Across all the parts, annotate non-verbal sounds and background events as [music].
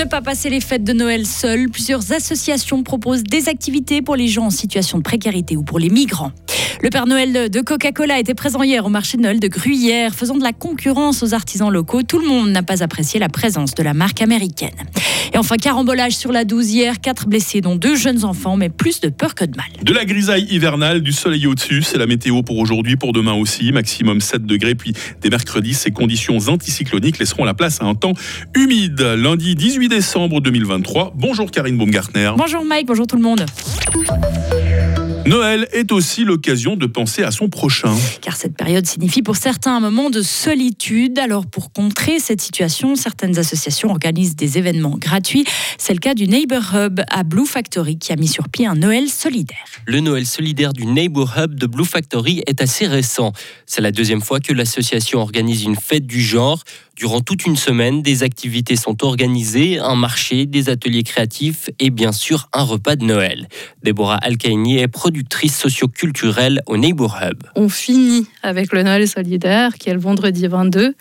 Ne pas passer les fêtes de Noël seul. Plusieurs associations proposent des activités pour les gens en situation de précarité ou pour les migrants. Le Père Noël de Coca-Cola était présent hier au marché de Noël de Gruyère, faisant de la concurrence aux artisans locaux. Tout le monde n'a pas apprécié la présence de la marque américaine. Et enfin, carambolage sur la 12 hier, quatre blessés, dont deux jeunes enfants, mais plus de peur que de mal. De la grisaille hivernale, du soleil au-dessus, c'est la météo pour aujourd'hui, pour demain aussi. Maximum 7 degrés, puis dès mercredi, ces conditions anticycloniques laisseront la place à un temps humide. Lundi 18 décembre 2023. Bonjour Karine Baumgartner. Bonjour Mike, bonjour tout le monde. Noël est aussi l'occasion de penser à son prochain. Car cette période signifie pour certains un moment de solitude. Alors pour contrer cette situation, certaines associations organisent des événements gratuits. C'est le cas du Neighbor Hub à Blue Factory qui a mis sur pied un Noël solidaire. Le Noël solidaire du Neighbor Hub de Blue Factory est assez récent. C'est la deuxième fois que l'association organise une fête du genre. Durant toute une semaine, des activités sont organisées, un marché, des ateliers créatifs et bien sûr un repas de Noël. Déborah Alcaini est productrice socioculturelle au Neighbor Hub. On finit avec le Noël solidaire qui est le vendredi 22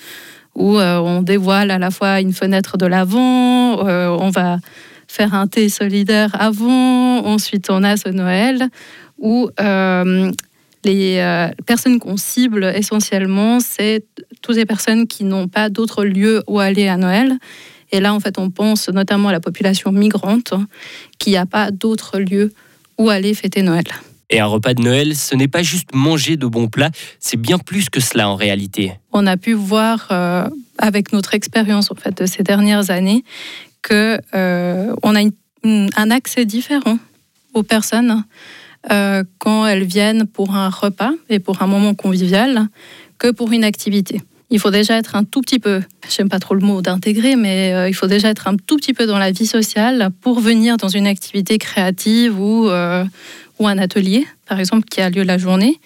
où euh, on dévoile à la fois une fenêtre de l'avant, euh, on va faire un thé solidaire avant, ensuite on a ce Noël où euh, les euh, personnes qu'on cible essentiellement, c'est toutes les personnes qui n'ont pas d'autre lieu où aller à Noël. Et là, en fait, on pense notamment à la population migrante qui n'a pas d'autre lieu où aller fêter Noël. Et un repas de Noël, ce n'est pas juste manger de bons plats, c'est bien plus que cela en réalité. On a pu voir euh, avec notre expérience en fait de ces dernières années que euh, on a une, un accès différent aux personnes euh, quand elles viennent pour un repas et pour un moment convivial que pour une activité. Il faut déjà être un tout petit peu, j'aime pas trop le mot d'intégrer, mais euh, il faut déjà être un tout petit peu dans la vie sociale pour venir dans une activité créative ou, euh, ou un atelier, par exemple, qui a lieu la journée.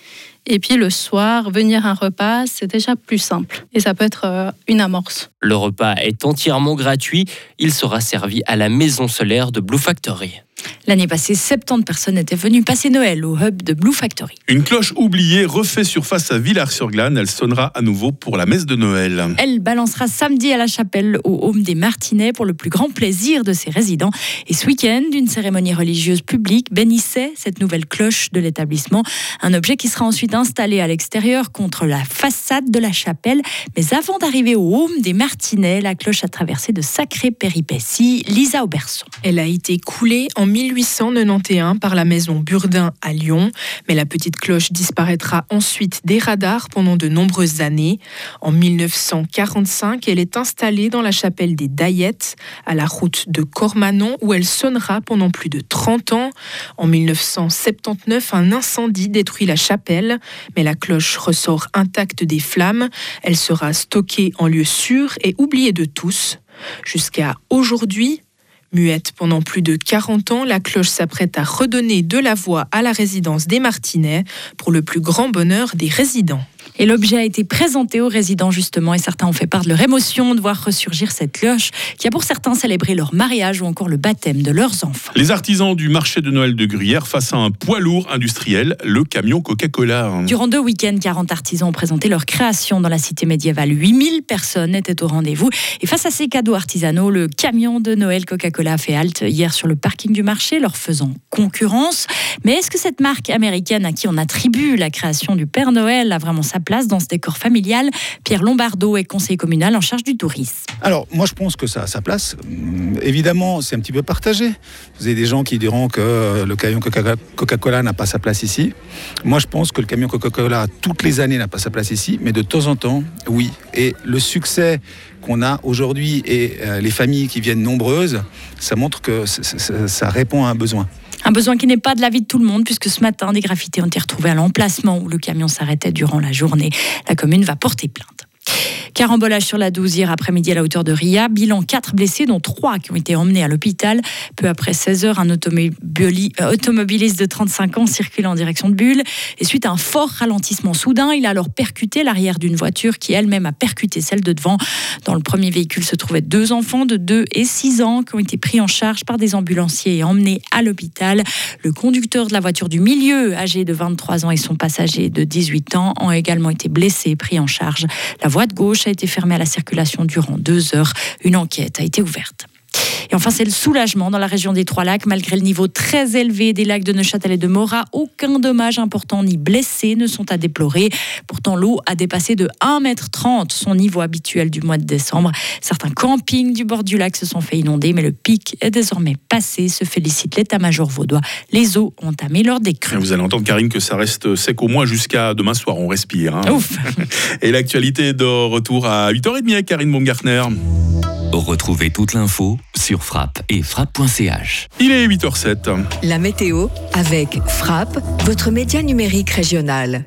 Et puis le soir, venir à un repas, c'est déjà plus simple. Et ça peut être une amorce. Le repas est entièrement gratuit. Il sera servi à la maison solaire de Blue Factory. L'année passée, 70 personnes étaient venues passer Noël au hub de Blue Factory. Une cloche oubliée refait surface à Villars-sur-Glane. Elle sonnera à nouveau pour la messe de Noël. Elle balancera samedi à la chapelle au Home des Martinets pour le plus grand plaisir de ses résidents. Et ce week-end, une cérémonie religieuse publique bénissait cette nouvelle cloche de l'établissement. Un objet qui sera ensuite installé à l'extérieur contre la façade de la chapelle. Mais avant d'arriver au Home des Martinets, la cloche a traversé de sacrées péripéties. Lisa Auberson. Elle a été coulée en 1891 par la maison Burdin à Lyon, mais la petite cloche disparaîtra ensuite des radars pendant de nombreuses années. En 1945, elle est installée dans la chapelle des Daillettes, à la route de Cormanon, où elle sonnera pendant plus de 30 ans. En 1979, un incendie détruit la chapelle, mais la cloche ressort intacte des flammes. Elle sera stockée en lieu sûr et oubliée de tous. Jusqu'à aujourd'hui, Muette pendant plus de 40 ans, la cloche s'apprête à redonner de la voix à la résidence des Martinets pour le plus grand bonheur des résidents. Et l'objet a été présenté aux résidents justement et certains ont fait part de leur émotion de voir ressurgir cette cloche qui a pour certains célébré leur mariage ou encore le baptême de leurs enfants. Les artisans du marché de Noël de Gruyère face à un poids lourd industriel, le camion Coca-Cola. Durant deux week-ends, 40 artisans ont présenté leur création dans la cité médiévale. 8000 personnes étaient au rendez-vous et face à ces cadeaux artisanaux, le camion de Noël Coca-Cola a fait halte hier sur le parking du marché, leur faisant concurrence. Mais est-ce que cette marque américaine à qui on attribue la création du Père Noël a vraiment sa place dans ce décor familial. Pierre Lombardo est conseiller communal en charge du tourisme. Alors, moi, je pense que ça a sa place. Évidemment, c'est un petit peu partagé. Vous avez des gens qui diront que le camion Coca-Cola n'a pas sa place ici. Moi, je pense que le camion Coca-Cola, toutes les années, n'a pas sa place ici, mais de temps en temps, oui. Et le succès qu'on a aujourd'hui et euh, les familles qui viennent nombreuses, ça montre que ça répond à un besoin. Un besoin qui n'est pas de l'avis de tout le monde, puisque ce matin, des graffitis ont été retrouvés à l'emplacement où le camion s'arrêtait durant la journée. La commune va porter plainte. Carambolage sur la 12 hier après-midi à la hauteur de Ria. Bilan 4 blessés, dont 3 qui ont été emmenés à l'hôpital. Peu après 16 heures, un euh, automobiliste de 35 ans circule en direction de Bulle. Et suite à un fort ralentissement soudain, il a alors percuté l'arrière d'une voiture qui elle-même a percuté celle de devant. Dans le premier véhicule se trouvaient deux enfants de 2 et 6 ans qui ont été pris en charge par des ambulanciers et emmenés à l'hôpital. Le conducteur de la voiture du milieu, âgé de 23 ans, et son passager de 18 ans ont également été blessés et pris en charge. La voie de gauche a été fermée à la circulation durant deux heures. Une enquête a été ouverte. Et enfin, c'est le soulagement dans la région des Trois-Lacs. Malgré le niveau très élevé des lacs de Neuchâtel et de Morat, aucun dommage important ni blessé ne sont à déplorer. Pourtant, l'eau a dépassé de 1,30 m son niveau habituel du mois de décembre. Certains campings du bord du lac se sont fait inonder, mais le pic est désormais passé, se félicite l'état-major vaudois. Les eaux ont entamé leur décrue. Vous allez entendre, Karine, que ça reste sec au moins jusqu'à demain soir. On respire. hein. Ouf [laughs] Et l'actualité de retour à 8h30 avec Karine Baumgartner. Retrouvez toute l'info sur frappe et frappe.ch. Il est 8h07. La météo avec Frappe, votre média numérique régional.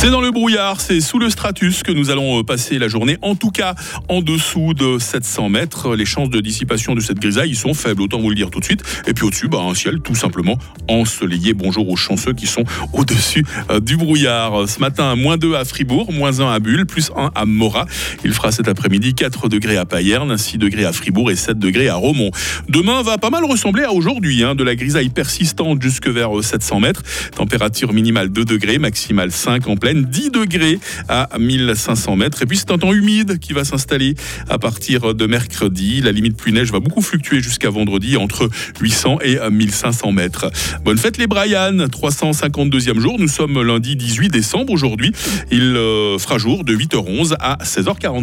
C'est dans le brouillard, c'est sous le stratus que nous allons euh, passer la journée. En tout cas, en dessous de 700 mètres, les chances de dissipation de cette grisaille sont faibles, autant vous le dire tout de suite. Et puis au-dessus, bah, un ciel tout simplement ensoleillé. Bonjour aux chanceux qui sont au-dessus euh, du brouillard. Ce matin, moins 2 à Fribourg, moins 1 à Bulle, plus 1 à Morat. Il fera cet après-midi 4 degrés à Payerne, 6 degrés à Fribourg et 7 degrés à Romont. Demain va pas mal ressembler à aujourd'hui, hein, de la grisaille persistante jusque vers euh, 700 mètres. Température minimale 2 degrés, maximale 5 en pleine, 10 degrés à 1500 mètres. Et puis c'est un temps humide qui va s'installer à partir de mercredi. La limite pluie-neige va beaucoup fluctuer jusqu'à vendredi entre 800 et 1500 mètres. Bonne fête les Brian, 352e jour. Nous sommes lundi 18 décembre aujourd'hui. Il euh, fera jour de 8h11 à 16h40.